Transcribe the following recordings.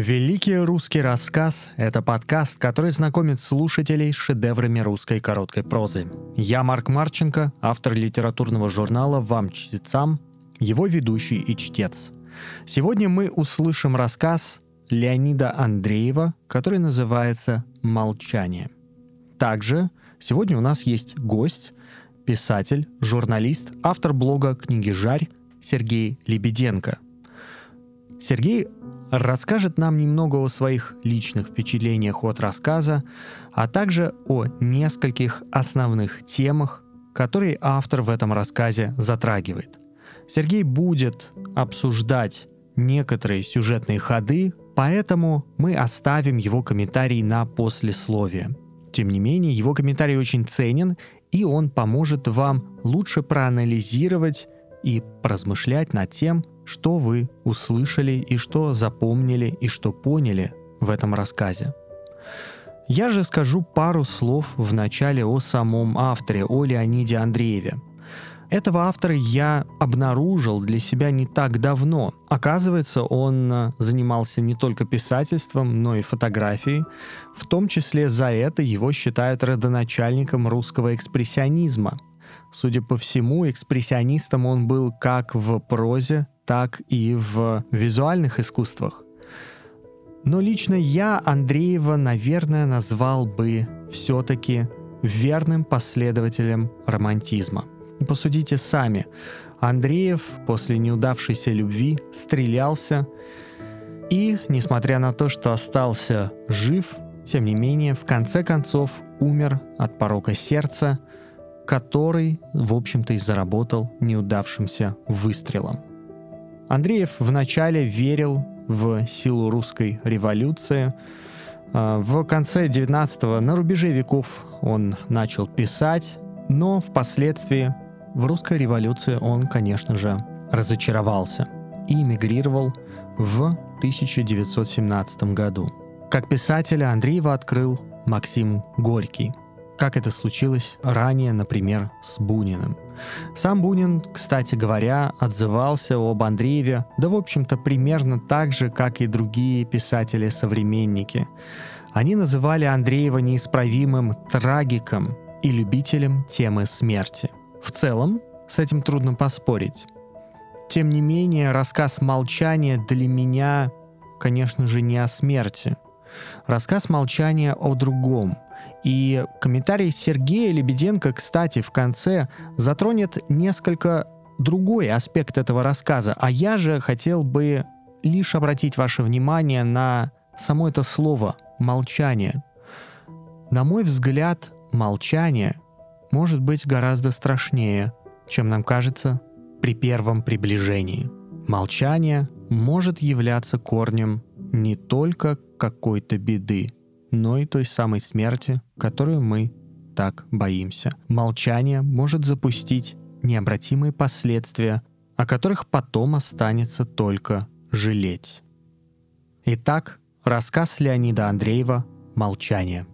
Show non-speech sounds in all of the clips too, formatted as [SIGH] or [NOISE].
Великий русский рассказ — это подкаст, который знакомит слушателей с шедеврами русской короткой прозы. Я Марк Марченко, автор литературного журнала «Вам чтецам», его ведущий и чтец. Сегодня мы услышим рассказ Леонида Андреева, который называется «Молчание». Также сегодня у нас есть гость, писатель, журналист, автор блога «Книги Жарь» Сергей Лебеденко. Сергей расскажет нам немного о своих личных впечатлениях от рассказа, а также о нескольких основных темах, которые автор в этом рассказе затрагивает. Сергей будет обсуждать некоторые сюжетные ходы, поэтому мы оставим его комментарий на послесловие. Тем не менее, его комментарий очень ценен, и он поможет вам лучше проанализировать и поразмышлять над тем, что вы услышали и что запомнили и что поняли в этом рассказе. Я же скажу пару слов в начале о самом авторе, о Леониде Андрееве. Этого автора я обнаружил для себя не так давно. Оказывается, он э, занимался не только писательством, но и фотографией. В том числе за это его считают родоначальником русского экспрессионизма. Судя по всему, экспрессионистом он был как в прозе, так и в визуальных искусствах. Но лично я Андреева, наверное, назвал бы все-таки верным последователем романтизма. Посудите сами. Андреев после неудавшейся любви стрелялся и, несмотря на то, что остался жив, тем не менее, в конце концов умер от порока сердца, который, в общем-то, и заработал неудавшимся выстрелом. Андреев вначале верил в силу русской революции. А, в конце 19-го, на рубеже веков, он начал писать, но впоследствии в русской революции он, конечно же, разочаровался и эмигрировал в 1917 году. Как писателя Андреева открыл Максим Горький – как это случилось ранее, например, с Буниным. Сам Бунин, кстати говоря, отзывался об Андрееве, да в общем-то примерно так же, как и другие писатели-современники. Они называли Андреева неисправимым трагиком и любителем темы смерти. В целом, с этим трудно поспорить. Тем не менее, рассказ «Молчание» для меня, конечно же, не о смерти. Рассказ «Молчание» о другом – и комментарий Сергея Лебеденко, кстати, в конце затронет несколько другой аспект этого рассказа, а я же хотел бы лишь обратить ваше внимание на само это слово «молчание». На мой взгляд, молчание может быть гораздо страшнее, чем нам кажется при первом приближении. Молчание может являться корнем не только какой-то беды, но и той самой смерти, которую мы так боимся. Молчание может запустить необратимые последствия, о которых потом останется только жалеть. Итак, рассказ Леонида Андреева «Молчание».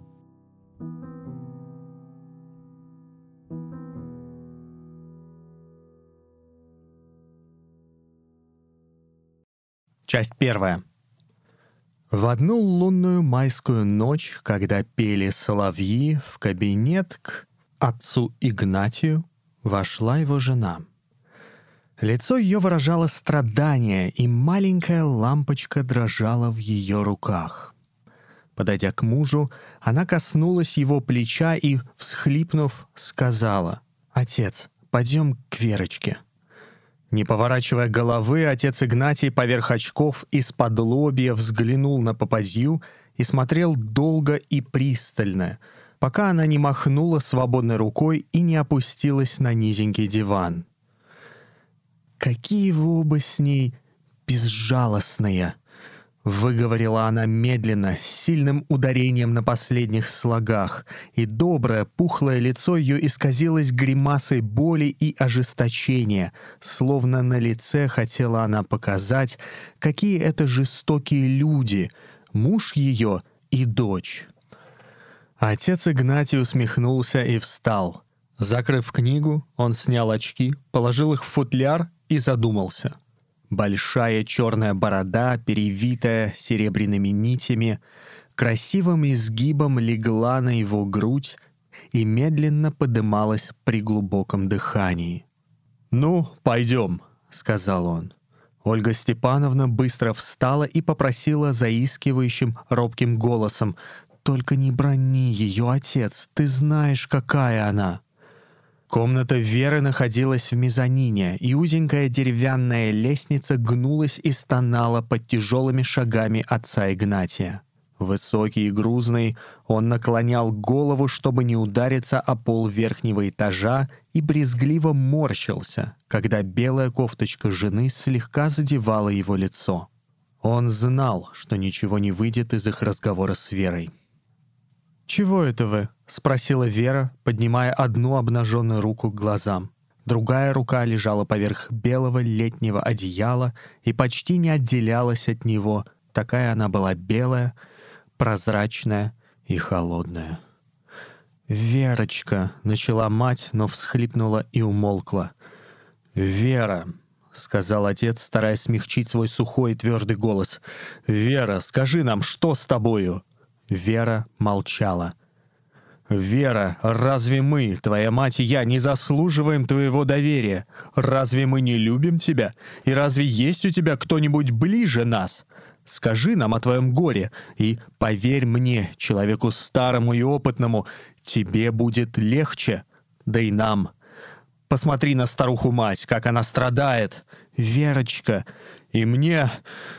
Часть первая. В одну лунную майскую ночь, когда пели соловьи, в кабинет к отцу Игнатию вошла его жена. Лицо ее выражало страдание, и маленькая лампочка дрожала в ее руках. Подойдя к мужу, она коснулась его плеча и, всхлипнув, сказала, «Отец, пойдем к Верочке». Не поворачивая головы, отец Игнатий поверх очков из-под лобья взглянул на попадью и смотрел долго и пристально, пока она не махнула свободной рукой и не опустилась на низенький диван. «Какие вы оба с ней безжалостные!» Выговорила она медленно, с сильным ударением на последних слогах, и доброе, пухлое лицо ее исказилось гримасой боли и ожесточения, словно на лице хотела она показать, какие это жестокие люди, муж ее и дочь. Отец Игнатий усмехнулся и встал. Закрыв книгу, он снял очки, положил их в футляр и задумался — Большая черная борода, перевитая серебряными нитями, красивым изгибом легла на его грудь и медленно подымалась при глубоком дыхании. «Ну, пойдем», — сказал он. Ольга Степановна быстро встала и попросила заискивающим, робким голосом. «Только не брони ее, отец, ты знаешь, какая она!» Комната Веры находилась в мезонине, и узенькая деревянная лестница гнулась и стонала под тяжелыми шагами отца Игнатия. Высокий и грузный, он наклонял голову, чтобы не удариться о пол верхнего этажа, и брезгливо морщился, когда белая кофточка жены слегка задевала его лицо. Он знал, что ничего не выйдет из их разговора с Верой. «Чего это вы?» — спросила Вера, поднимая одну обнаженную руку к глазам. Другая рука лежала поверх белого летнего одеяла и почти не отделялась от него, такая она была белая, прозрачная и холодная. «Верочка!» — начала мать, но всхлипнула и умолкла. «Вера!» — сказал отец, стараясь смягчить свой сухой и твердый голос. «Вера, скажи нам, что с тобою?» Вера молчала. «Вера, разве мы, твоя мать и я, не заслуживаем твоего доверия? Разве мы не любим тебя? И разве есть у тебя кто-нибудь ближе нас? Скажи нам о твоем горе, и поверь мне, человеку старому и опытному, тебе будет легче, да и нам. Посмотри на старуху-мать, как она страдает. Верочка, и мне...»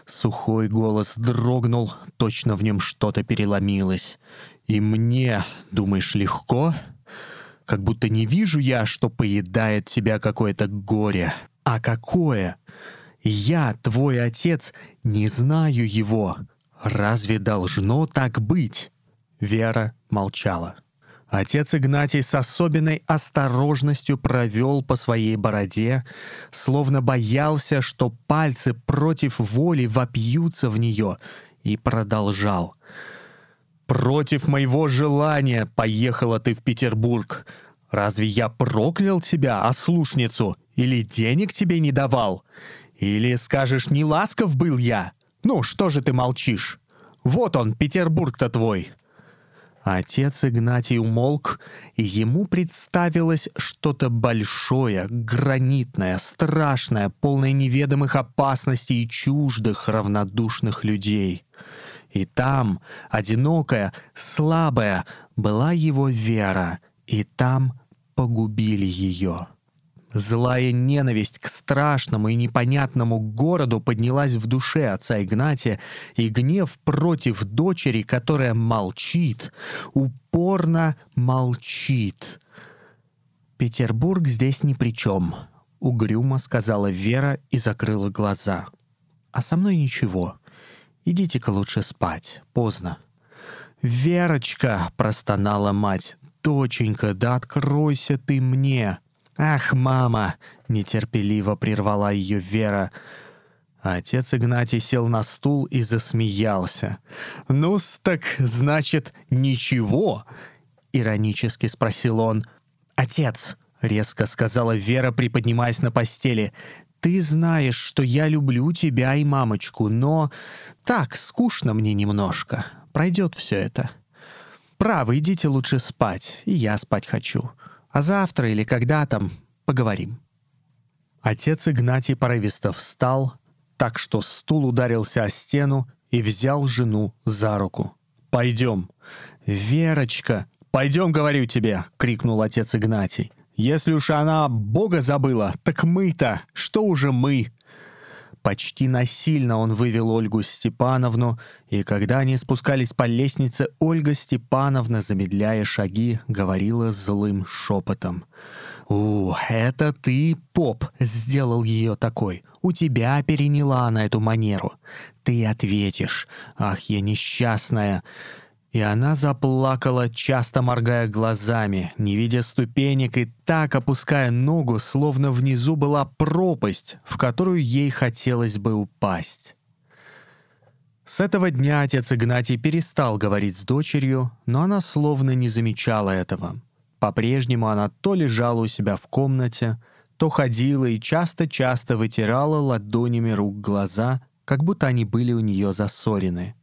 Сухой голос дрогнул, точно в нем что-то переломилось. «И мне, думаешь, легко? Как будто не вижу я, что поедает тебя какое-то горе. А какое? Я, твой отец, не знаю его. Разве должно так быть?» Вера молчала. Отец Игнатий с особенной осторожностью провел по своей бороде, словно боялся, что пальцы против воли вопьются в нее, и продолжал. «Против моего желания поехала ты в Петербург. Разве я проклял тебя, ослушницу, или денег тебе не давал? Или скажешь, не ласков был я? Ну, что же ты молчишь? Вот он, Петербург-то твой, Отец Игнатий умолк, и ему представилось что-то большое, гранитное, страшное, полное неведомых опасностей и чуждых, равнодушных людей. И там, одинокая, слабая, была его вера, и там погубили ее. Злая ненависть к страшному и непонятному городу поднялась в душе отца Игнатия, и гнев против дочери, которая молчит, упорно молчит. «Петербург здесь ни при чем», — угрюмо сказала Вера и закрыла глаза. «А со мной ничего. Идите-ка лучше спать. Поздно». «Верочка!» — простонала мать. «Доченька, да откройся ты мне!» «Ах, мама!» — нетерпеливо прервала ее Вера. Отец Игнатий сел на стул и засмеялся. ну так, значит, ничего?» — иронически спросил он. «Отец!» — резко сказала Вера, приподнимаясь на постели. «Ты знаешь, что я люблю тебя и мамочку, но так, скучно мне немножко. Пройдет все это. Право, идите лучше спать, и я спать хочу. А завтра или когда там поговорим». Отец Игнатий порывисто встал, так что стул ударился о стену и взял жену за руку. «Пойдем». «Верочка, пойдем, говорю тебе!» — крикнул отец Игнатий. «Если уж она Бога забыла, так мы-то, что уже мы?» Почти насильно он вывел Ольгу Степановну, и когда они спускались по лестнице, Ольга Степановна, замедляя шаги, говорила злым шепотом. «У, это ты, поп, сделал ее такой. У тебя переняла она эту манеру. Ты ответишь. Ах, я несчастная. И она заплакала, часто моргая глазами, не видя ступенек и так опуская ногу, словно внизу была пропасть, в которую ей хотелось бы упасть. С этого дня отец Игнатий перестал говорить с дочерью, но она словно не замечала этого. По-прежнему она то лежала у себя в комнате, то ходила и часто-часто вытирала ладонями рук глаза, как будто они были у нее засорены.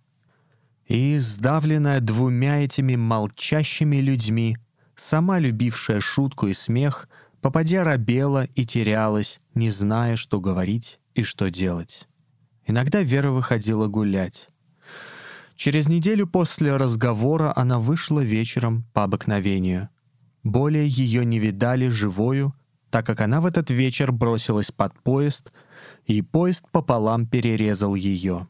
И, сдавленная двумя этими молчащими людьми, сама любившая шутку и смех, попадя робела и терялась, не зная, что говорить и что делать. Иногда Вера выходила гулять. Через неделю после разговора она вышла вечером по обыкновению. Более ее не видали живою, так как она в этот вечер бросилась под поезд, и поезд пополам перерезал ее.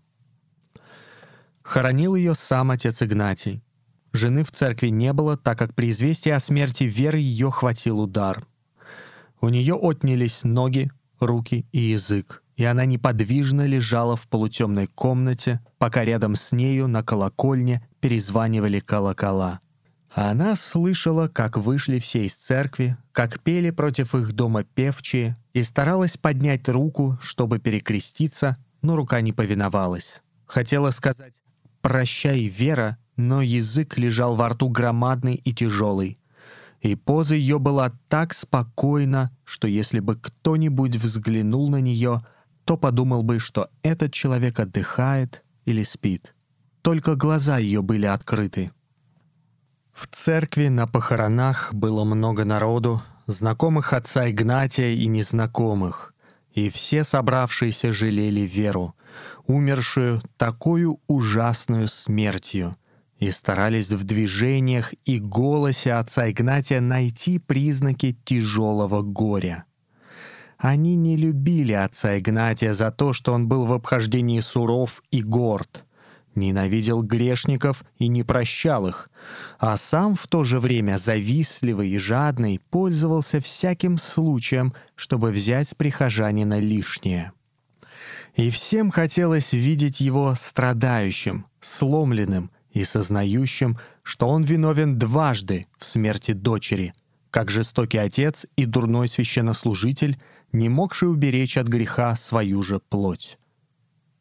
Хоронил ее сам отец Игнатий. Жены в церкви не было, так как при известии о смерти Веры ее хватил удар. У нее отнялись ноги, руки и язык и она неподвижно лежала в полутемной комнате, пока рядом с нею на колокольне перезванивали колокола. Она слышала, как вышли все из церкви, как пели против их дома певчие, и старалась поднять руку, чтобы перекреститься, но рука не повиновалась. Хотела сказать «Прощай, Вера», но язык лежал во рту громадный и тяжелый. И поза ее была так спокойна, что если бы кто-нибудь взглянул на нее — то подумал бы, что этот человек отдыхает или спит. Только глаза ее были открыты. В церкви на похоронах было много народу, знакомых отца Игнатия и незнакомых, и все собравшиеся жалели Веру, умершую такую ужасную смертью, и старались в движениях и голосе отца Игнатия найти признаки тяжелого горя — они не любили отца Игнатия за то, что он был в обхождении суров и горд, ненавидел грешников и не прощал их, а сам в то же время завистливый и жадный пользовался всяким случаем, чтобы взять с прихожанина лишнее. И всем хотелось видеть его страдающим, сломленным и сознающим, что он виновен дважды в смерти дочери, как жестокий отец и дурной священнослужитель — не могший уберечь от греха свою же плоть.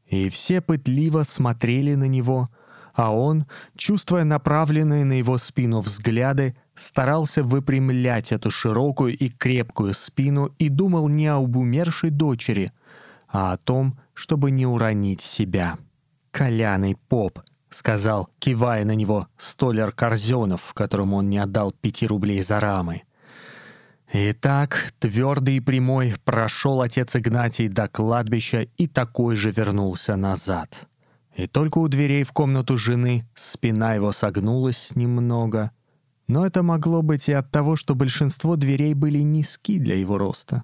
И все пытливо смотрели на него, а он, чувствуя направленные на его спину взгляды, старался выпрямлять эту широкую и крепкую спину и думал не об умершей дочери, а о том, чтобы не уронить себя. «Коляный поп», — сказал, кивая на него столяр Корзенов, которому он не отдал пяти рублей за рамы — Итак, твердый и прямой прошел отец Игнатий до кладбища и такой же вернулся назад. И только у дверей в комнату жены спина его согнулась немного. Но это могло быть и от того, что большинство дверей были низки для его роста.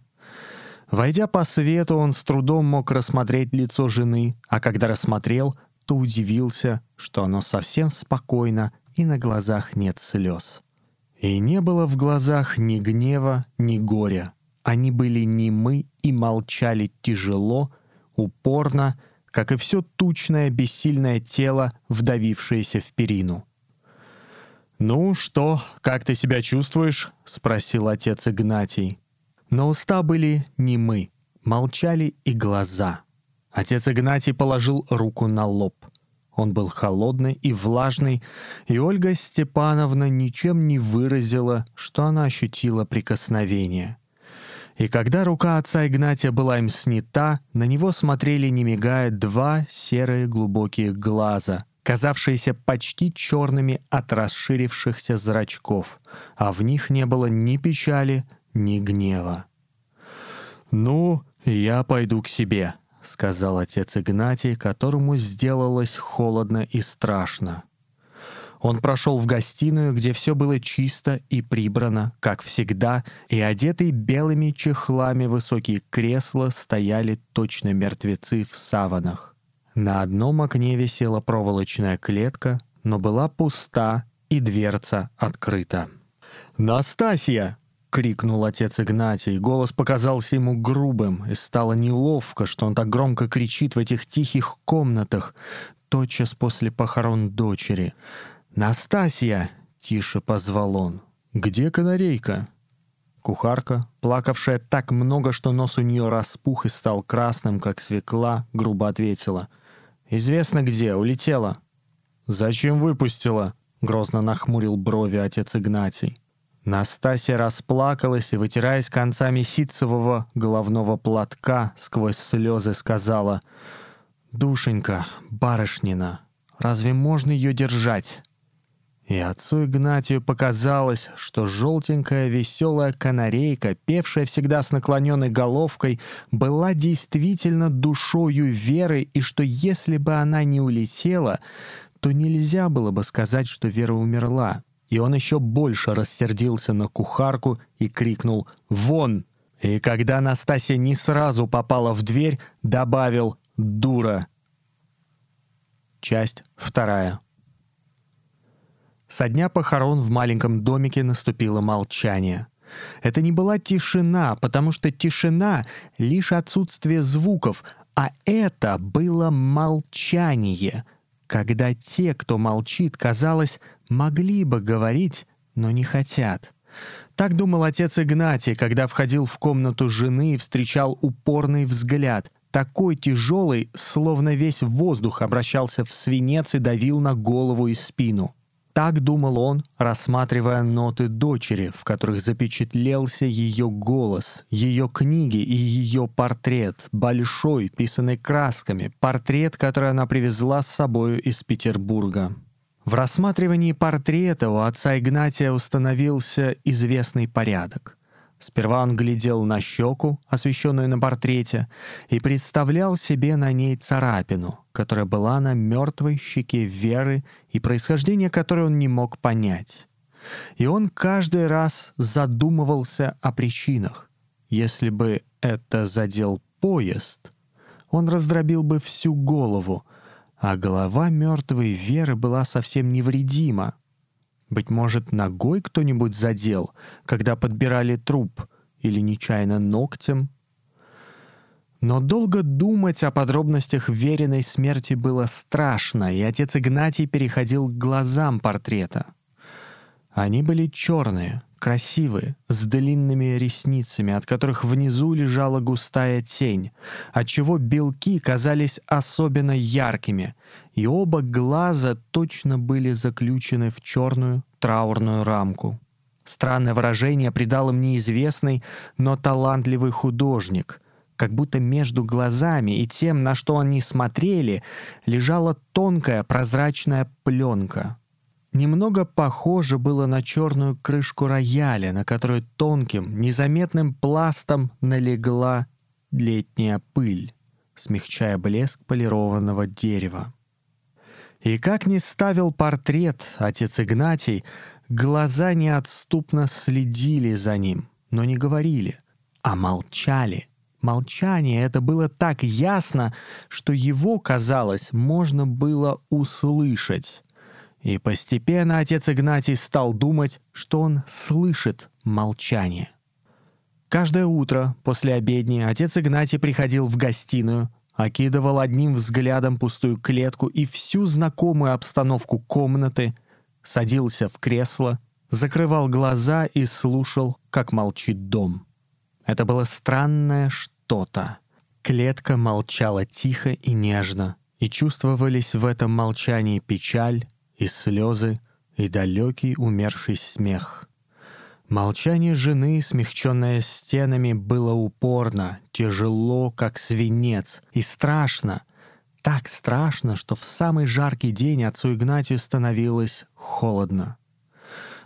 Войдя по свету, он с трудом мог рассмотреть лицо жены, а когда рассмотрел, то удивился, что оно совсем спокойно и на глазах нет слез. И не было в глазах ни гнева, ни горя. Они были немы и молчали тяжело, упорно, как и все тучное бессильное тело, вдавившееся в перину. «Ну что, как ты себя чувствуешь?» — спросил отец Игнатий. Но уста были немы, молчали и глаза. Отец Игнатий положил руку на лоб — он был холодный и влажный, и Ольга Степановна ничем не выразила, что она ощутила прикосновение. И когда рука отца Игнатия была им снята, на него смотрели, не мигая, два серые глубокие глаза, казавшиеся почти черными от расширившихся зрачков, а в них не было ни печали, ни гнева. «Ну, я пойду к себе», — сказал отец Игнатий, которому сделалось холодно и страшно. Он прошел в гостиную, где все было чисто и прибрано, как всегда, и одетые белыми чехлами высокие кресла стояли точно мертвецы в саванах. На одном окне висела проволочная клетка, но была пуста и дверца открыта. «Настасья!» — крикнул отец Игнатий. Голос показался ему грубым, и стало неловко, что он так громко кричит в этих тихих комнатах, тотчас после похорон дочери. «Настасья!» — тише позвал он. «Где канарейка?» Кухарка, плакавшая так много, что нос у нее распух и стал красным, как свекла, грубо ответила. «Известно где, улетела». «Зачем выпустила?» — грозно нахмурил брови отец Игнатий. Настасья расплакалась и, вытираясь концами ситцевого головного платка, сквозь слезы сказала «Душенька, барышнина, разве можно ее держать?» И отцу Игнатию показалось, что желтенькая веселая канарейка, певшая всегда с наклоненной головкой, была действительно душою Веры, и что если бы она не улетела, то нельзя было бы сказать, что Вера умерла. И он еще больше рассердился на кухарку и крикнул «Вон!». И когда Настасья не сразу попала в дверь, добавил «Дура!». Часть вторая. Со дня похорон в маленьком домике наступило молчание. Это не была тишина, потому что тишина — лишь отсутствие звуков, а это было молчание, когда те, кто молчит, казалось, могли бы говорить, но не хотят. Так думал отец Игнатий, когда входил в комнату жены и встречал упорный взгляд, такой тяжелый, словно весь воздух обращался в свинец и давил на голову и спину — так думал он, рассматривая ноты дочери, в которых запечатлелся ее голос, ее книги и ее портрет, большой, писанный красками, портрет, который она привезла с собою из Петербурга. В рассматривании портрета у отца Игнатия установился известный порядок. Сперва он глядел на щеку, освещенную на портрете, и представлял себе на ней царапину, которая была на мертвой щеке Веры и происхождение которой он не мог понять. И он каждый раз задумывался о причинах. Если бы это задел поезд, он раздробил бы всю голову, а голова мертвой Веры была совсем невредима, быть может, ногой кто-нибудь задел, когда подбирали труп, или нечаянно ногтем. Но долго думать о подробностях веренной смерти было страшно, и отец Игнатий переходил к глазам портрета. Они были черные, красивые, с длинными ресницами, от которых внизу лежала густая тень, отчего белки казались особенно яркими, и оба глаза точно были заключены в черную траурную рамку. Странное выражение придал им неизвестный, но талантливый художник, как будто между глазами и тем, на что они смотрели, лежала тонкая прозрачная пленка — немного похоже было на черную крышку рояля, на которую тонким, незаметным пластом налегла летняя пыль, смягчая блеск полированного дерева. И как ни ставил портрет отец Игнатий, глаза неотступно следили за ним, но не говорили, а молчали. Молчание это было так ясно, что его, казалось, можно было услышать. И постепенно отец Игнатий стал думать, что он слышит молчание. Каждое утро после обедни отец Игнатий приходил в гостиную, окидывал одним взглядом пустую клетку и всю знакомую обстановку комнаты, садился в кресло, закрывал глаза и слушал, как молчит дом. Это было странное что-то. Клетка молчала тихо и нежно, и чувствовались в этом молчании печаль, и слезы, и далекий умерший смех. Молчание жены, смягченное стенами, было упорно, тяжело, как свинец, и страшно, так страшно, что в самый жаркий день отцу Игнатию становилось холодно.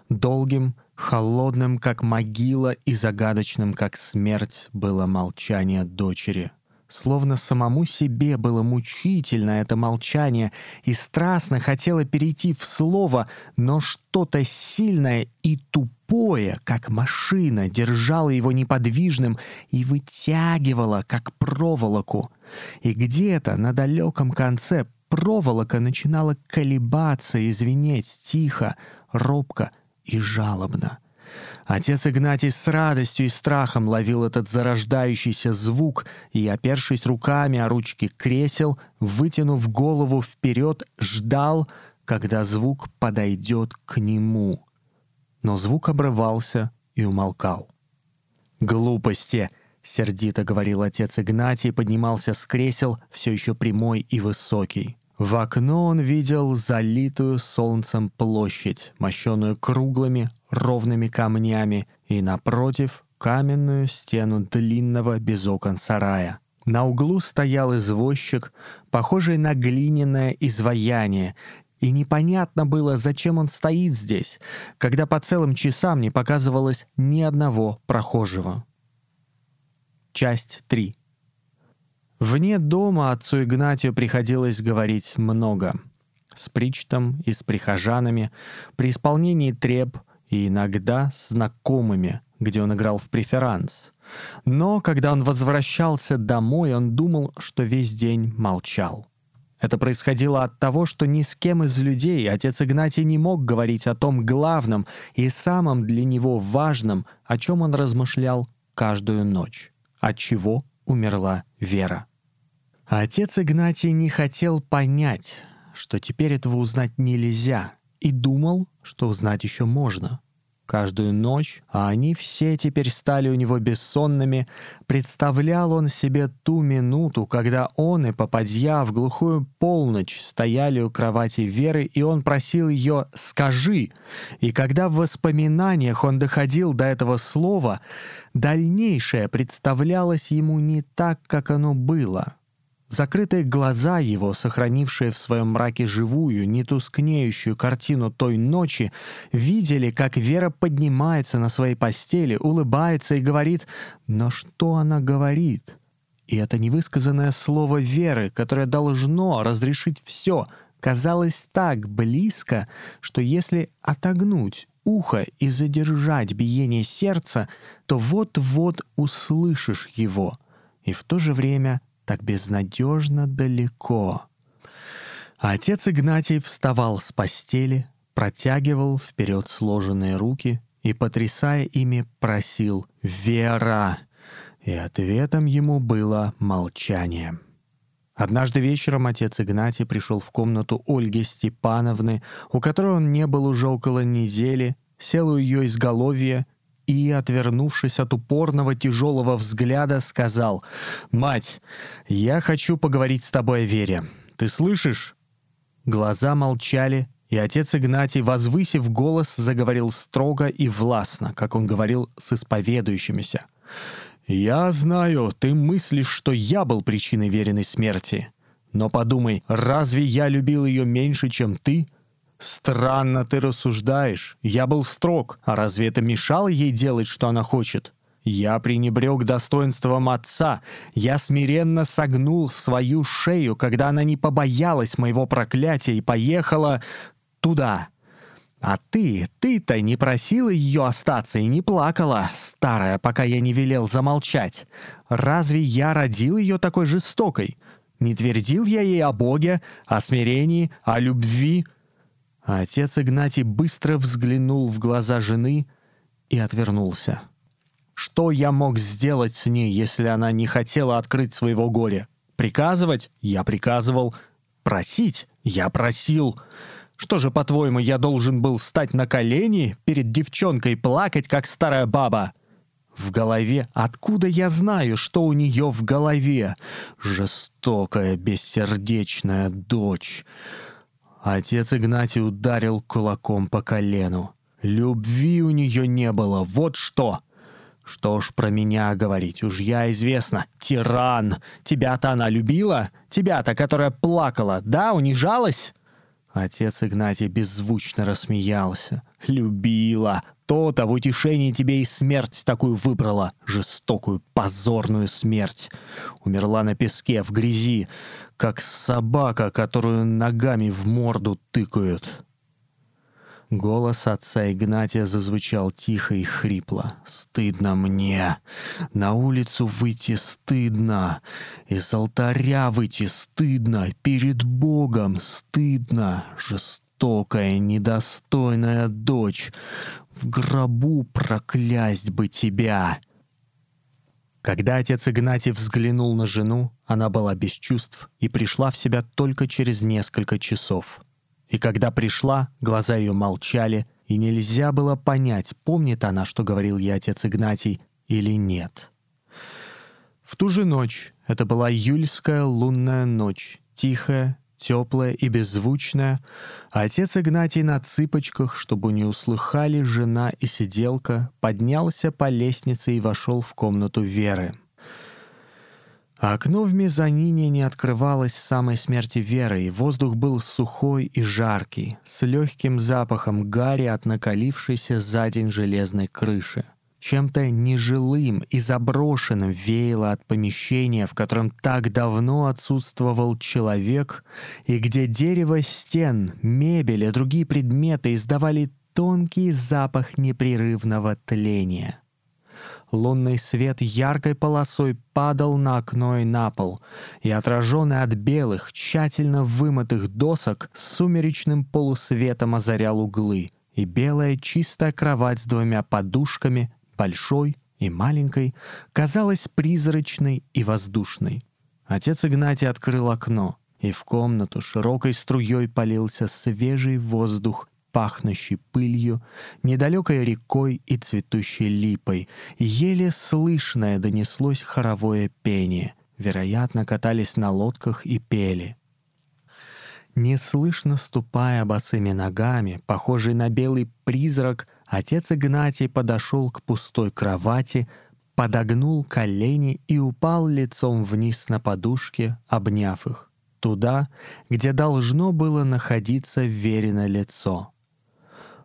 Долгим, холодным, как могила, и загадочным, как смерть, было молчание дочери — Словно самому себе было мучительно это молчание, и страстно хотела перейти в слово, но что-то сильное и тупое, как машина, держало его неподвижным и вытягивало, как проволоку. И где-то на далеком конце проволока начинала колебаться и звенеть тихо, робко и жалобно. Отец Игнатий с радостью и страхом ловил этот зарождающийся звук и, опершись руками о ручки кресел, вытянув голову вперед, ждал, когда звук подойдет к нему. Но звук обрывался и умолкал. «Глупости!» — сердито говорил отец Игнатий, поднимался с кресел, все еще прямой и высокий. В окно он видел залитую солнцем площадь, мощенную круглыми ровными камнями, и напротив каменную стену длинного без окон сарая. На углу стоял извозчик, похожий на глиняное изваяние, и непонятно было, зачем он стоит здесь, когда по целым часам не показывалось ни одного прохожего. Часть 3. Вне дома отцу Игнатию приходилось говорить много. С причтом и с прихожанами, при исполнении треб и иногда с знакомыми, где он играл в преферанс. Но когда он возвращался домой, он думал, что весь день молчал. Это происходило от того, что ни с кем из людей отец Игнатий не мог говорить о том главном и самом для него важном, о чем он размышлял каждую ночь. От чего умерла Вера. А отец Игнатий не хотел понять, что теперь этого узнать нельзя, и думал, что узнать еще можно каждую ночь, а они все теперь стали у него бессонными, представлял он себе ту минуту, когда он и попадья в глухую полночь стояли у кровати Веры, и он просил ее «скажи». И когда в воспоминаниях он доходил до этого слова, дальнейшее представлялось ему не так, как оно было — Закрытые глаза его, сохранившие в своем мраке живую, не тускнеющую картину той ночи, видели, как Вера поднимается на своей постели, улыбается и говорит «Но что она говорит?» И это невысказанное слово Веры, которое должно разрешить все, казалось так близко, что если отогнуть ухо и задержать биение сердца, то вот-вот услышишь его, и в то же время — так безнадежно далеко. Отец Игнатий вставал с постели, протягивал вперед сложенные руки и, потрясая ими, просил «Вера!» И ответом ему было молчание. Однажды вечером отец Игнатий пришел в комнату Ольги Степановны, у которой он не был уже около недели, сел у ее изголовья и, отвернувшись от упорного тяжелого взгляда, сказал «Мать, я хочу поговорить с тобой о вере. Ты слышишь?» Глаза молчали, и отец Игнатий, возвысив голос, заговорил строго и властно, как он говорил с исповедующимися. «Я знаю, ты мыслишь, что я был причиной веренной смерти. Но подумай, разве я любил ее меньше, чем ты?» «Странно ты рассуждаешь. Я был строг. А разве это мешало ей делать, что она хочет?» Я пренебрег достоинством отца. Я смиренно согнул свою шею, когда она не побоялась моего проклятия и поехала туда. А ты, ты-то не просила ее остаться и не плакала, старая, пока я не велел замолчать. Разве я родил ее такой жестокой? Не твердил я ей о Боге, о смирении, о любви?» А отец Игнатий быстро взглянул в глаза жены и отвернулся. Что я мог сделать с ней, если она не хотела открыть своего горя? Приказывать? Я приказывал. Просить? Я просил. Что же, по-твоему, я должен был стать на колени перед девчонкой плакать, как старая баба? В голове? Откуда я знаю, что у нее в голове? Жестокая, бессердечная дочь. Отец Игнатий ударил кулаком по колену. Любви у нее не было, вот что. Что ж про меня говорить, уж я известно. Тиран! Тебя-то она любила? Тебя-то, которая плакала, да, унижалась? Отец Игнатий беззвучно рассмеялся. «Любила! То-то в утешении тебе и смерть такую выбрала, жестокую, позорную смерть. Умерла на песке, в грязи, как собака, которую ногами в морду тыкают. Голос отца Игнатия зазвучал тихо и хрипло. «Стыдно мне! На улицу выйти стыдно! Из алтаря выйти стыдно! Перед Богом стыдно! Жестокая, недостойная дочь! В гробу проклясть бы тебя!» Когда отец Игнатий взглянул на жену, она была без чувств и пришла в себя только через несколько часов. И когда пришла, глаза ее молчали, и нельзя было понять, помнит она, что говорил ей отец Игнатий, или нет. В ту же ночь, это была июльская лунная ночь, тихая, теплая и беззвучная, отец Игнатий на цыпочках, чтобы не услыхали жена и сиделка, поднялся по лестнице и вошел в комнату Веры. Окно в мезонине не открывалось с самой смерти Веры, и воздух был сухой и жаркий, с легким запахом гари от накалившейся за день железной крыши. Чем-то нежилым и заброшенным веяло от помещения, в котором так давно отсутствовал человек, и где дерево стен, мебель и другие предметы издавали тонкий запах непрерывного тления. Лунный свет яркой полосой падал на окно и на пол, и отраженный от белых, тщательно вымытых досок сумеречным полусветом озарял углы, и белая чистая кровать с двумя подушками большой и маленькой, казалась призрачной и воздушной. Отец Игнатий открыл окно, и в комнату широкой струей полился свежий воздух, пахнущий пылью, недалекой рекой и цветущей липой. Еле слышное донеслось хоровое пение. Вероятно, катались на лодках и пели. Неслышно ступая босыми ногами, похожий на белый призрак, Отец Игнатий подошел к пустой кровати, подогнул колени и упал лицом вниз на подушке, обняв их, туда, где должно было находиться верено лицо.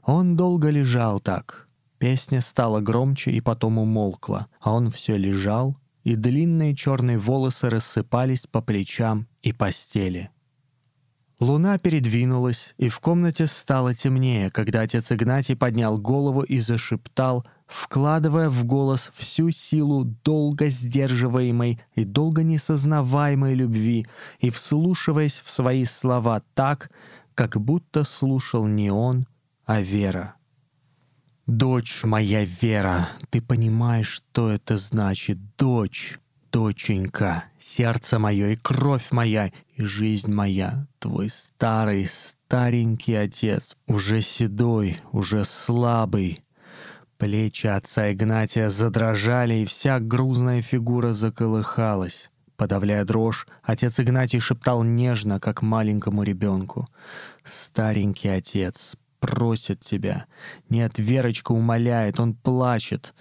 Он долго лежал так. Песня стала громче и потом умолкла, а он все лежал, и длинные черные волосы рассыпались по плечам и постели — Луна передвинулась, и в комнате стало темнее, когда отец Игнатий поднял голову и зашептал, вкладывая в голос всю силу долго сдерживаемой и долго несознаваемой любви и вслушиваясь в свои слова так, как будто слушал не он, а Вера. «Дочь моя Вера, ты понимаешь, что это значит, дочь?» Доченька, сердце мое и кровь моя, и жизнь моя, твой старый, старенький отец, уже седой, уже слабый. Плечи отца Игнатия задрожали, и вся грузная фигура заколыхалась. Подавляя дрожь, отец Игнатий шептал нежно, как маленькому ребенку. «Старенький отец просит тебя. Нет, Верочка умоляет, он плачет.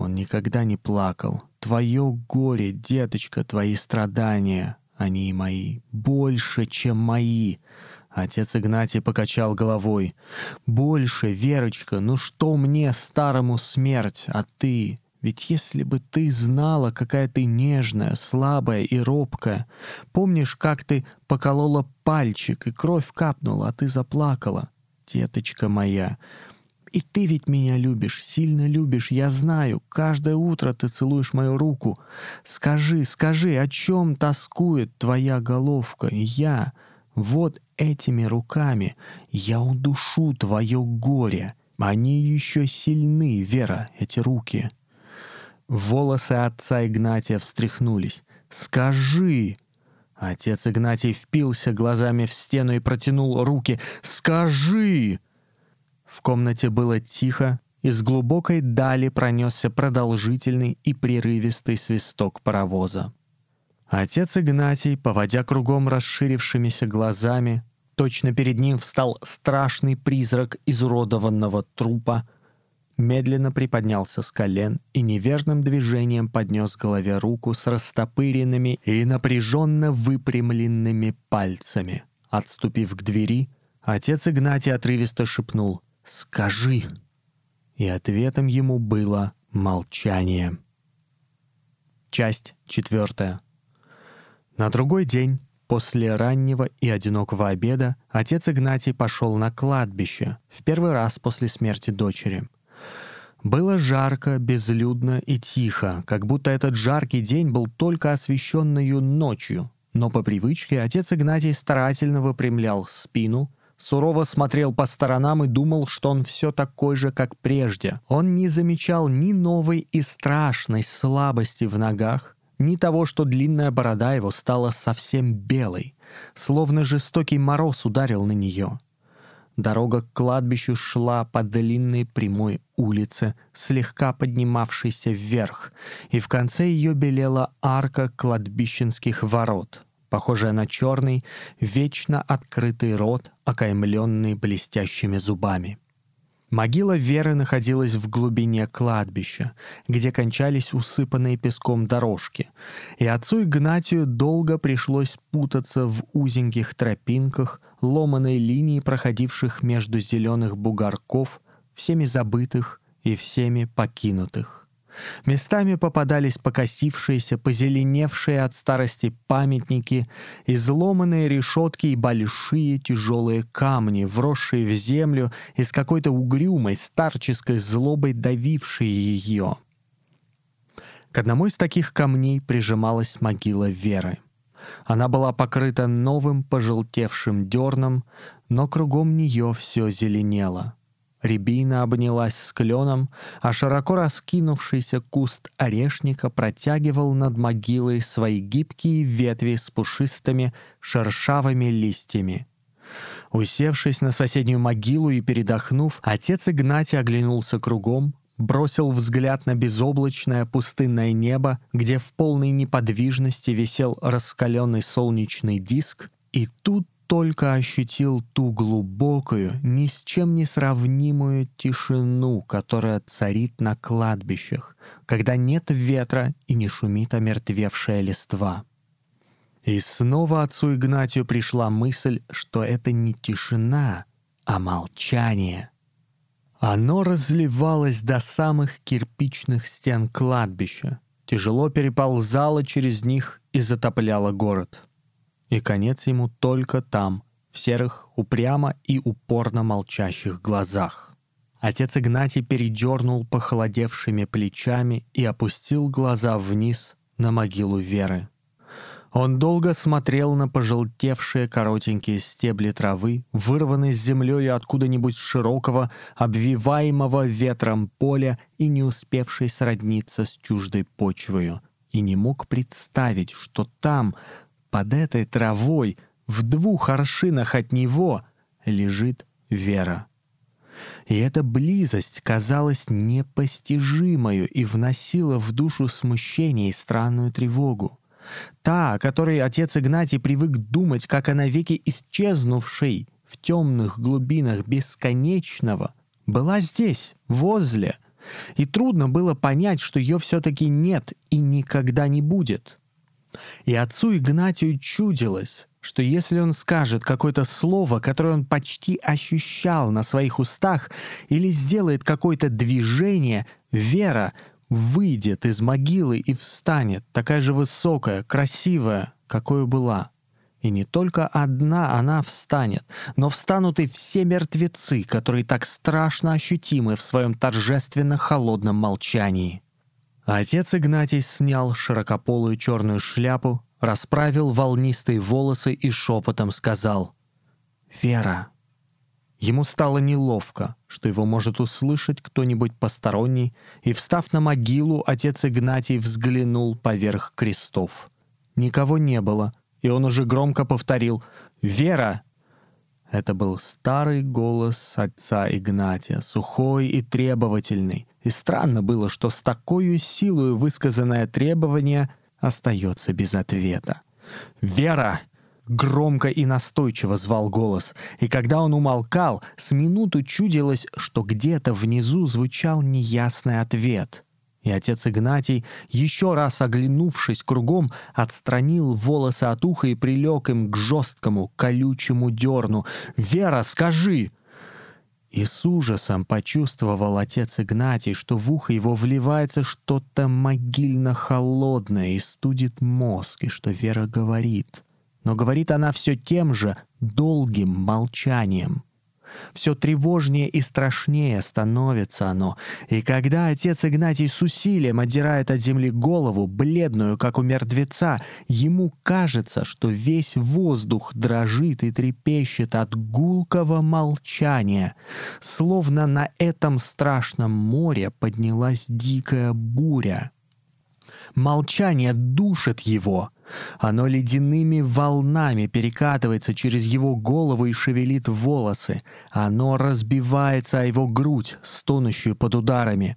Он никогда не плакал. Твое горе, деточка, твои страдания, они и мои, больше, чем мои. Отец Игнатий покачал головой. «Больше, Верочка, ну что мне, старому, смерть, а ты? Ведь если бы ты знала, какая ты нежная, слабая и робкая, помнишь, как ты поколола пальчик, и кровь капнула, а ты заплакала? Деточка моя, и ты ведь меня любишь, сильно любишь, я знаю. Каждое утро ты целуешь мою руку. Скажи, скажи, о чем тоскует твоя головка? Я вот этими руками я удушу твое горе. Они еще сильны, Вера, эти руки. Волосы отца Игнатия встряхнулись. «Скажи!» Отец Игнатий впился глазами в стену и протянул руки. «Скажи!» В комнате было тихо, из глубокой дали пронесся продолжительный и прерывистый свисток паровоза. Отец Игнатий, поводя кругом расширившимися глазами, точно перед ним встал страшный призрак изуродованного трупа, медленно приподнялся с колен и неверным движением поднес голове руку с растопыренными и напряженно выпрямленными пальцами. Отступив к двери, отец Игнатий отрывисто шепнул «Скажи!» И ответом ему было молчание. Часть четвертая. На другой день, после раннего и одинокого обеда, отец Игнатий пошел на кладбище, в первый раз после смерти дочери. Было жарко, безлюдно и тихо, как будто этот жаркий день был только освещенную ночью. Но по привычке отец Игнатий старательно выпрямлял спину, сурово смотрел по сторонам и думал, что он все такой же, как прежде. Он не замечал ни новой и страшной слабости в ногах, ни того, что длинная борода его стала совсем белой, словно жестокий мороз ударил на нее. Дорога к кладбищу шла по длинной прямой улице, слегка поднимавшейся вверх, и в конце ее белела арка кладбищенских ворот — похожая на черный, вечно открытый рот, окаймленный блестящими зубами. Могила Веры находилась в глубине кладбища, где кончались усыпанные песком дорожки, и отцу Игнатию долго пришлось путаться в узеньких тропинках, ломаной линии, проходивших между зеленых бугорков, всеми забытых и всеми покинутых. Местами попадались покосившиеся, позеленевшие от старости памятники, изломанные решетки и большие тяжелые камни, вросшие в землю и с какой-то угрюмой старческой злобой давившие ее. К одному из таких камней прижималась могила Веры. Она была покрыта новым пожелтевшим дерном, но кругом нее все зеленело — Рябина обнялась с кленом, а широко раскинувшийся куст орешника протягивал над могилой свои гибкие ветви с пушистыми шершавыми листьями. Усевшись на соседнюю могилу и передохнув, отец Игнатий оглянулся кругом, бросил взгляд на безоблачное пустынное небо, где в полной неподвижности висел раскаленный солнечный диск, и тут только ощутил ту глубокую, ни с чем не сравнимую тишину, которая царит на кладбищах, когда нет ветра и не шумит омертвевшая листва. И снова отцу Игнатию пришла мысль, что это не тишина, а молчание. Оно разливалось до самых кирпичных стен кладбища, тяжело переползало через них и затопляло город — и конец ему только там, в серых, упрямо и упорно молчащих глазах. Отец Игнатий передернул похолодевшими плечами и опустил глаза вниз на могилу Веры. Он долго смотрел на пожелтевшие коротенькие стебли травы, вырванные с землей откуда-нибудь широкого, обвиваемого ветром поля и не успевшей сродниться с чуждой почвою, и не мог представить, что там, под этой травой, в двух аршинах от него, лежит Вера. И эта близость казалась непостижимою и вносила в душу смущение и странную тревогу. Та, о которой отец Игнатий привык думать, как о навеки исчезнувшей в темных глубинах бесконечного, была здесь, возле, и трудно было понять, что ее все-таки нет и никогда не будет — и отцу Игнатию чудилось, что если он скажет какое-то слово, которое он почти ощущал на своих устах, или сделает какое-то движение, вера выйдет из могилы и встанет, такая же высокая, красивая, какой была. И не только одна она встанет, но встанут и все мертвецы, которые так страшно ощутимы в своем торжественно холодном молчании. Отец Игнатий снял широкополую черную шляпу, расправил волнистые волосы и шепотом сказал «Вера». Ему стало неловко, что его может услышать кто-нибудь посторонний, и, встав на могилу, отец Игнатий взглянул поверх крестов. Никого не было, и он уже громко повторил «Вера!» Это был старый голос отца Игнатия, сухой и требовательный, и странно было, что с такой силой высказанное требование остается без ответа. «Вера!» — громко и настойчиво звал голос, и когда он умолкал, с минуту чудилось, что где-то внизу звучал неясный ответ. И отец Игнатий, еще раз оглянувшись кругом, отстранил волосы от уха и прилег им к жесткому, колючему дерну. «Вера, скажи!» И с ужасом почувствовал отец Игнатий, что в ухо его вливается что-то могильно-холодное и студит мозг, и что Вера говорит. Но говорит она все тем же долгим молчанием — все тревожнее и страшнее становится оно. И когда отец Игнатий с усилием отдирает от земли голову, бледную, как у мертвеца, ему кажется, что весь воздух дрожит и трепещет от гулкого молчания. Словно на этом страшном море поднялась дикая буря. Молчание душит его — оно ледяными волнами перекатывается через его голову и шевелит волосы. Оно разбивается о его грудь, стонущую под ударами.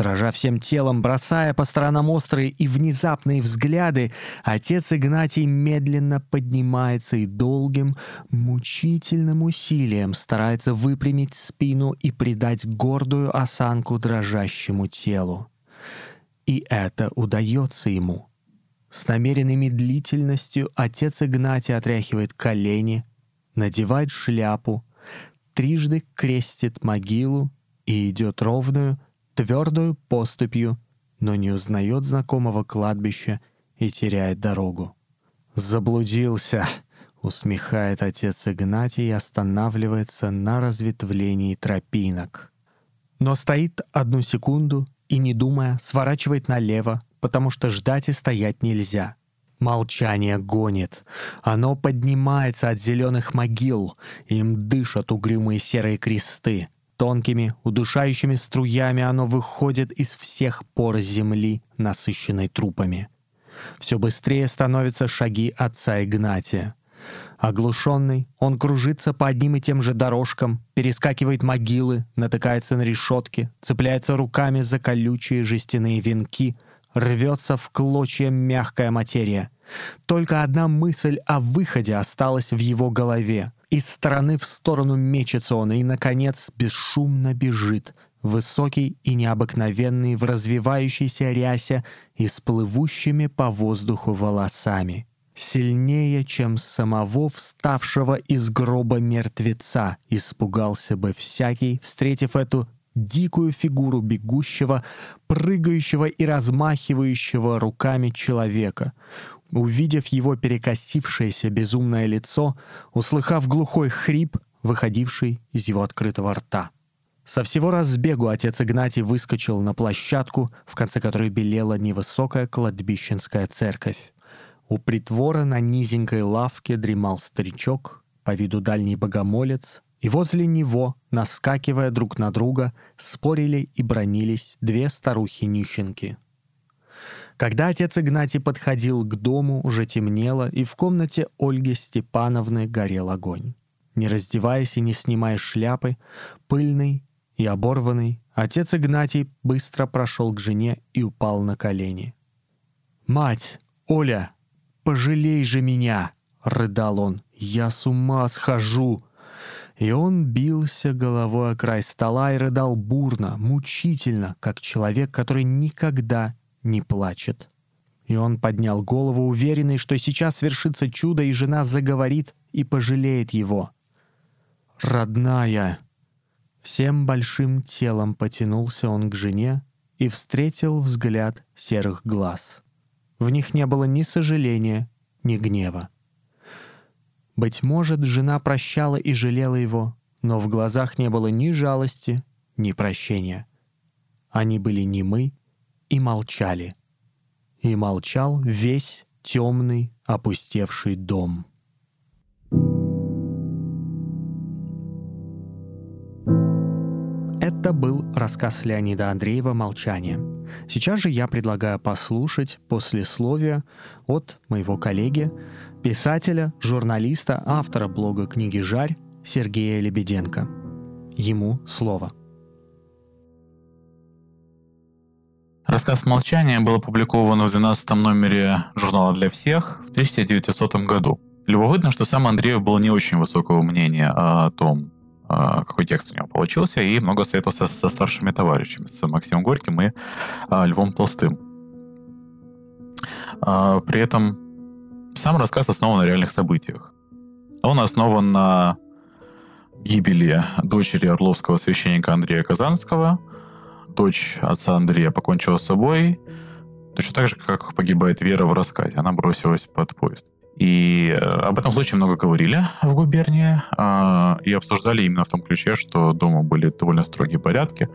Дрожа всем телом, бросая по сторонам острые и внезапные взгляды, отец Игнатий медленно поднимается и долгим, мучительным усилием старается выпрямить спину и придать гордую осанку дрожащему телу. И это удается ему. С намеренной медлительностью отец Игнатий отряхивает колени, надевает шляпу, трижды крестит могилу и идет ровную, твердую поступью, но не узнает знакомого кладбища и теряет дорогу. «Заблудился!» — усмехает отец Игнатий и останавливается на разветвлении тропинок. Но стоит одну секунду и, не думая, сворачивает налево, потому что ждать и стоять нельзя. Молчание гонит. Оно поднимается от зеленых могил, им дышат угрюмые серые кресты — Тонкими, удушающими струями оно выходит из всех пор земли, насыщенной трупами. Все быстрее становятся шаги отца Игнатия. Оглушенный, он кружится по одним и тем же дорожкам, перескакивает могилы, натыкается на решетки, цепляется руками за колючие жестяные венки, рвется в клочья мягкая материя. Только одна мысль о выходе осталась в его голове — из стороны в сторону мечется он и, наконец, бесшумно бежит, высокий и необыкновенный в развивающейся рясе и с плывущими по воздуху волосами. Сильнее, чем самого вставшего из гроба мертвеца, испугался бы всякий, встретив эту дикую фигуру бегущего, прыгающего и размахивающего руками человека. Увидев его перекосившееся безумное лицо, услыхав глухой хрип, выходивший из его открытого рта. Со всего разбегу отец Игнатий выскочил на площадку, в конце которой белела невысокая кладбищенская церковь. У притвора на низенькой лавке дремал старичок, по виду дальний богомолец, и возле него, наскакивая друг на друга, спорили и бронились две старухи-нищенки — когда отец Игнатий подходил к дому, уже темнело, и в комнате Ольги Степановны горел огонь. Не раздеваясь и не снимая шляпы, пыльный и оборванный, отец Игнатий быстро прошел к жене и упал на колени. «Мать! Оля! Пожалей же меня!» — рыдал он. «Я с ума схожу!» И он бился головой о край стола и рыдал бурно, мучительно, как человек, который никогда не плачет. И он поднял голову, уверенный, что сейчас свершится чудо, и жена заговорит и пожалеет его. «Родная!» Всем большим телом потянулся он к жене и встретил взгляд серых глаз. В них не было ни сожаления, ни гнева. Быть может, жена прощала и жалела его, но в глазах не было ни жалости, ни прощения. Они были немы и молчали. И молчал весь темный, опустевший дом. Это был рассказ Леонида Андреева «Молчание». Сейчас же я предлагаю послушать послесловие от моего коллеги, писателя, журналиста, автора блога книги «Жарь» Сергея Лебеденко. Ему слово – Рассказ «Молчание» был опубликован в 12 номере журнала «Для всех» в 1900 году. Любопытно, что сам Андреев был не очень высокого мнения о том, какой текст у него получился, и много советовался со старшими товарищами, с Максимом Горьким и а, Львом Толстым. А, при этом сам рассказ основан на реальных событиях. Он основан на гибели дочери орловского священника Андрея Казанского – дочь отца Андрея покончила с собой, точно так же, как погибает Вера в рассказе. Она бросилась под поезд. И э, об этом случае много говорили в губернии э, и обсуждали именно в том ключе, что дома были довольно строгие порядки,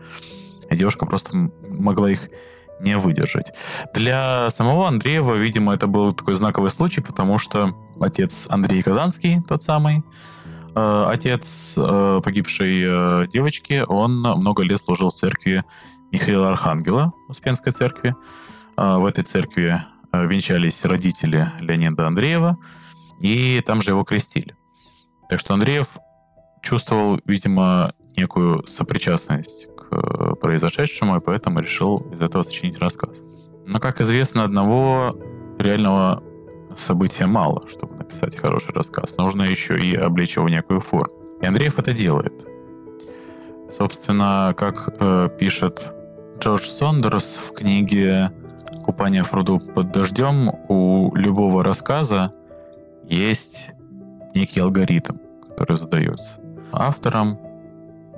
и девушка просто могла их не выдержать. Для самого Андреева, видимо, это был такой знаковый случай, потому что отец Андрей Казанский, тот самый, э, отец э, погибшей девочки, он много лет служил в церкви Михаила Архангела Успенской церкви. А, в этой церкви а, венчались родители Леонида Андреева, и там же его крестили. Так что Андреев чувствовал, видимо, некую сопричастность к э, произошедшему, и поэтому решил из этого сочинить рассказ. Но, как известно, одного реального события мало, чтобы написать хороший рассказ. Нужно еще и облечь его в некую форму. И Андреев это делает. Собственно, как э, пишет Джордж Сондерс в книге «Купание в пруду под дождем», у любого рассказа есть некий алгоритм, который задается автором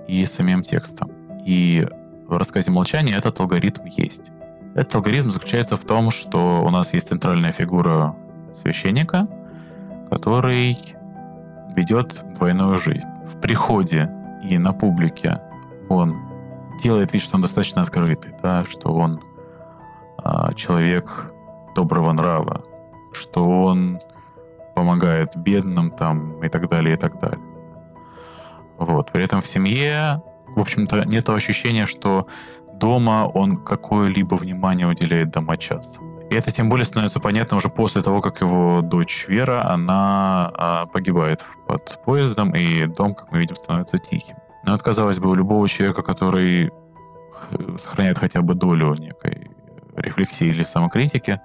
и самим текстом. И в рассказе «Молчание» этот алгоритм есть. Этот алгоритм заключается в том, что у нас есть центральная фигура священника, который ведет двойную жизнь. В приходе и на публике он делает вид, что он достаточно открытый, да, что он человек доброго нрава, что он помогает бедным там и так далее, и так далее. Вот. При этом в семье, в общем-то, нет ощущения, что дома он какое-либо внимание уделяет домочадцам. И это тем более становится понятно уже после того, как его дочь Вера, она а, погибает под поездом, и дом, как мы видим, становится тихим. Но это, казалось бы, у любого человека, который сохраняет хотя бы долю некой рефлексии или самокритики,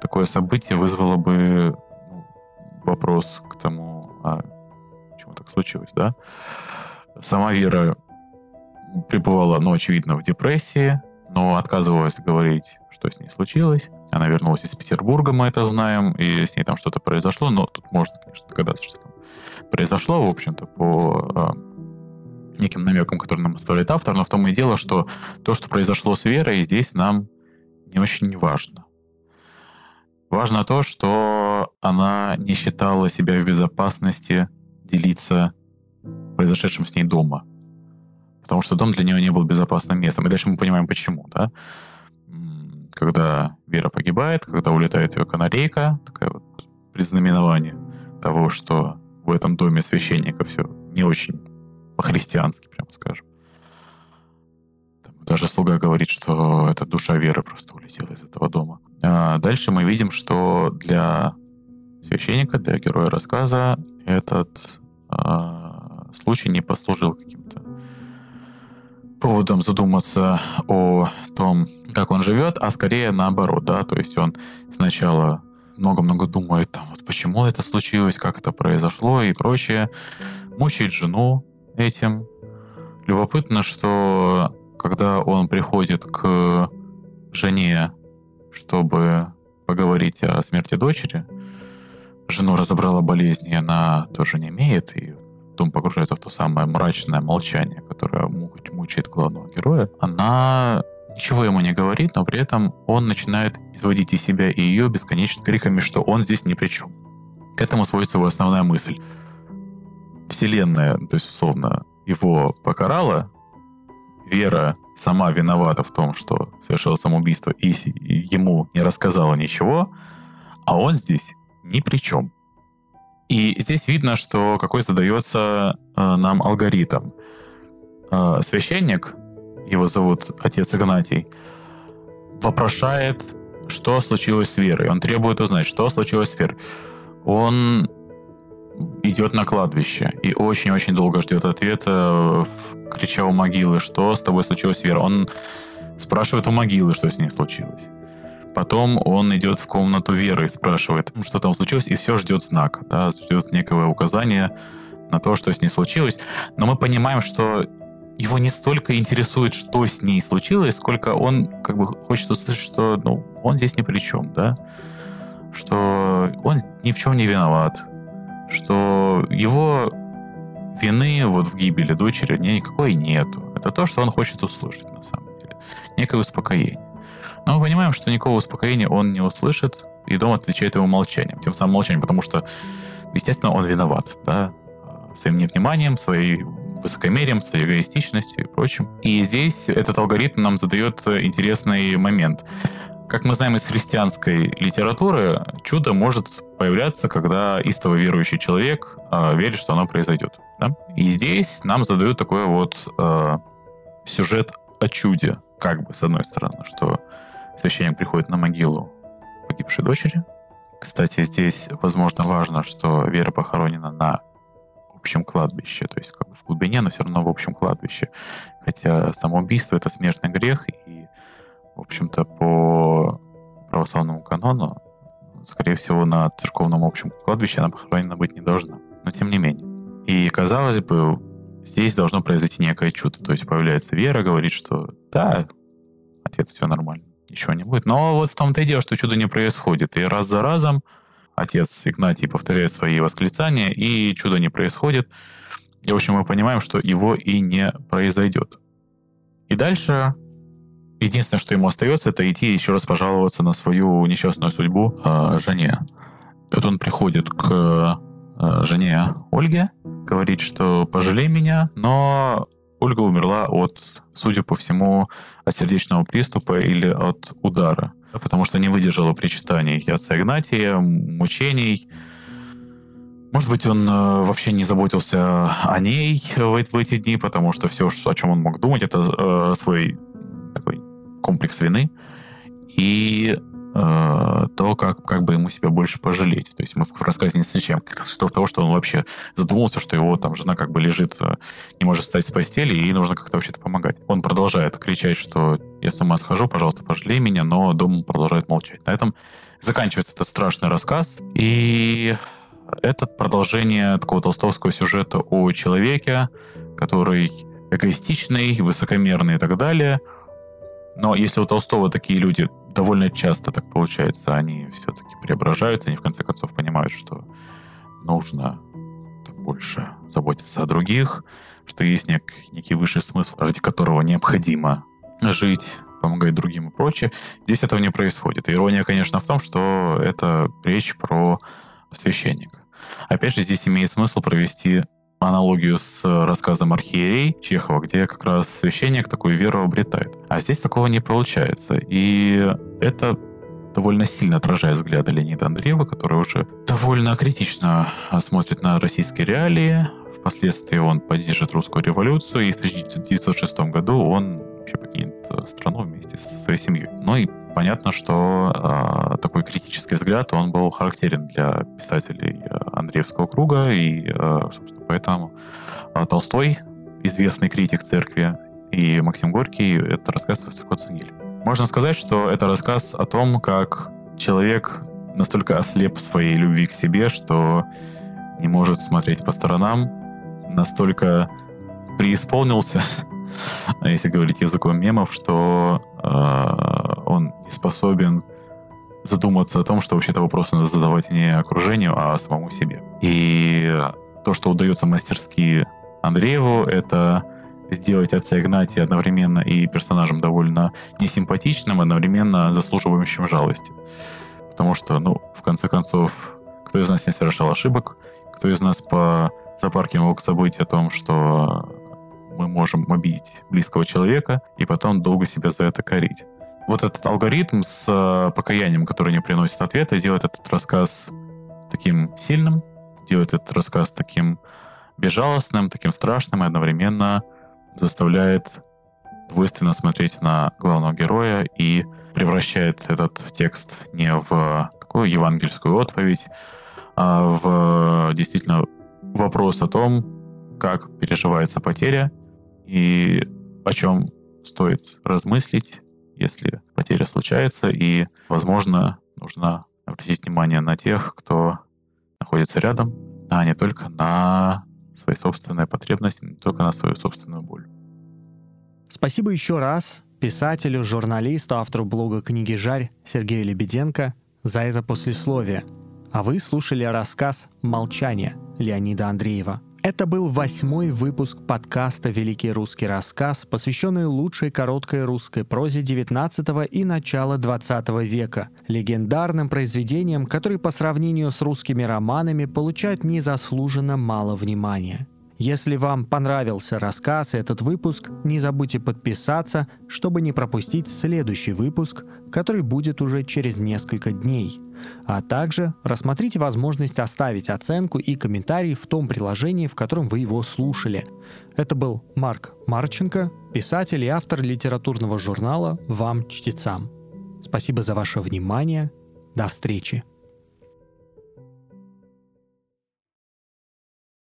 такое событие вызвало бы ну, вопрос к тому, а почему так случилось, да? Сама Вера пребывала, ну, очевидно, в депрессии, но отказывалась говорить, что с ней случилось. Она вернулась из Петербурга, мы это знаем, и с ней там что-то произошло, но тут можно, конечно, догадаться, что там произошло, в общем-то, по э, неким намекам, которые нам оставляет автор, но в том и дело, что то, что произошло с Верой, здесь нам не очень важно. Важно то, что она не считала себя в безопасности делиться произошедшим с ней дома потому что дом для нее не был безопасным местом. И дальше мы понимаем, почему, да? Когда Вера погибает, когда улетает ее канарейка, такое вот признаменование того, что в этом доме священника все не очень по-христиански, прямо скажем. Даже слуга говорит, что эта душа Веры просто улетела из этого дома. А дальше мы видим, что для священника, для героя рассказа этот а, случай не послужил каким-то поводом задуматься о том, как он живет, а скорее наоборот, да, то есть он сначала много-много думает, там, вот почему это случилось, как это произошло и прочее, мучает жену этим. Любопытно, что когда он приходит к жене, чтобы поговорить о смерти дочери, жену разобрала болезнь, и она тоже не имеет, и потом погружается в то самое мрачное молчание, которое мучает главного героя, она ничего ему не говорит, но при этом он начинает изводить из себя и ее бесконечными криками, что он здесь ни при чем. К этому сводится его основная мысль. Вселенная, то есть, условно, его покарала, Вера сама виновата в том, что совершила самоубийство, и ему не рассказала ничего, а он здесь ни при чем. И здесь видно, что какой задается э, нам алгоритм. Э, священник, его зовут отец Игнатий, вопрошает, что случилось с Верой. Он требует узнать, что случилось с Верой. Он идет на кладбище и очень-очень долго ждет ответа, крича у могилы, что с тобой случилось, Вера. Он спрашивает у могилы, что с ней случилось. Потом он идет в комнату Веры и спрашивает, что там случилось, и все ждет знака, да, ждет некого указания на то, что с ней случилось. Но мы понимаем, что его не столько интересует, что с ней случилось, сколько он как бы хочет услышать, что ну, он здесь ни при чем, да, что он ни в чем не виноват, что его вины вот в гибели дочери никакой нету. Это то, что он хочет услышать на самом деле. Некое успокоение. Но мы понимаем, что никакого успокоения он не услышит, и дом отвечает ему молчанием. Тем самым молчанием, потому что, естественно, он виноват, да, своим невниманием, своей высокомерием, своей эгоистичностью и прочим. И здесь этот алгоритм нам задает интересный момент. Как мы знаем из христианской литературы, чудо может появляться, когда истово верующий человек э, верит, что оно произойдет. Да? И здесь нам задают такой вот э, сюжет о чуде, как бы, с одной стороны, что священник приходит на могилу погибшей дочери. Кстати, здесь, возможно, важно, что Вера похоронена на общем кладбище. То есть как бы в глубине, но все равно в общем кладбище. Хотя самоубийство — это смертный грех, и, в общем-то, по православному канону, скорее всего, на церковном общем кладбище она похоронена быть не должна. Но тем не менее. И, казалось бы, здесь должно произойти некое чудо. То есть появляется вера, говорит, что да, отец, все нормально, ничего не будет. Но вот в том-то и дело, что чудо не происходит. И раз за разом отец Игнатий повторяет свои восклицания, и чудо не происходит. И, в общем, мы понимаем, что его и не произойдет. И дальше единственное, что ему остается, это идти еще раз пожаловаться на свою несчастную судьбу э, жене. Вот он приходит к э, жене Ольге, говорит, что пожалей меня, но Ольга умерла от, судя по всему, от сердечного приступа или от удара потому что не выдержала причитаний отца Игнатия, мучений. Может быть, он э, вообще не заботился о ней в эти дни, потому что все, о чем он мог думать, это э, свой такой комплекс вины. И Э, то, как, как бы ему себя больше пожалеть. То есть мы в рассказе не встречаем того, что он вообще задумался, что его там жена как бы лежит, э, не может встать с постели, и ей нужно как-то вообще-то помогать. Он продолжает кричать, что я с ума схожу, пожалуйста, пожалей меня, но дом продолжает молчать. На этом заканчивается этот страшный рассказ, и это продолжение такого толстовского сюжета о человеке, который эгоистичный, высокомерный и так далее. Но если у Толстого такие люди довольно часто так получается. Они все-таки преображаются, они в конце концов понимают, что нужно больше заботиться о других, что есть нек, некий высший смысл, ради которого необходимо жить, помогать другим и прочее. Здесь этого не происходит. ирония, конечно, в том, что это речь про священника. Опять же, здесь имеет смысл провести аналогию с рассказом «Архиерей» Чехова, где как раз священник такую веру обретает. А здесь такого не получается. И это довольно сильно отражает взгляды Леонида Андреева, который уже довольно критично смотрит на российские реалии. Впоследствии он поддержит русскую революцию, и в 1906 году он вообще покинет страну вместе со своей семьей. Ну и понятно, что э, такой критический взгляд, он был характерен для писателей э, Андреевского круга, и, э, собственно, поэтому э, Толстой, известный критик церкви, и Максим Горький этот рассказ высоко ценили. Можно сказать, что это рассказ о том, как человек настолько ослеп в своей любви к себе, что не может смотреть по сторонам, настолько преисполнился [LAUGHS] если говорить языком мемов, что э, он не способен задуматься о том, что вообще-то вопрос надо задавать не окружению, а самому себе. И то, что удается мастерски Андрееву, это сделать отца Игнатия одновременно и персонажем довольно несимпатичным, одновременно заслуживающим жалости. Потому что, ну, в конце концов, кто из нас не совершал ошибок, кто из нас по зоопарке мог забыть о том, что мы можем обидеть близкого человека и потом долго себя за это корить. Вот этот алгоритм с э, покаянием, который не приносит ответа, делает этот рассказ таким сильным, делает этот рассказ таким безжалостным, таким страшным и одновременно заставляет двойственно смотреть на главного героя и превращает этот текст не в такую евангельскую отповедь, а в действительно вопрос о том, как переживается потеря и о чем стоит размыслить, если потеря случается, и, возможно, нужно обратить внимание на тех, кто находится рядом, а не только на свои собственные потребности, не только на свою собственную боль. Спасибо еще раз писателю, журналисту, автору блога «Книги Жарь» Сергею Лебеденко за это послесловие. А вы слушали рассказ «Молчание» Леонида Андреева – это был восьмой выпуск подкаста «Великий русский рассказ», посвященный лучшей короткой русской прозе XIX и начала XX века, легендарным произведениям, которые по сравнению с русскими романами получают незаслуженно мало внимания. Если вам понравился рассказ и этот выпуск, не забудьте подписаться, чтобы не пропустить следующий выпуск, который будет уже через несколько дней. А также рассмотрите возможность оставить оценку и комментарий в том приложении, в котором вы его слушали. Это был Марк Марченко, писатель и автор литературного журнала «Вам, чтецам». Спасибо за ваше внимание. До встречи.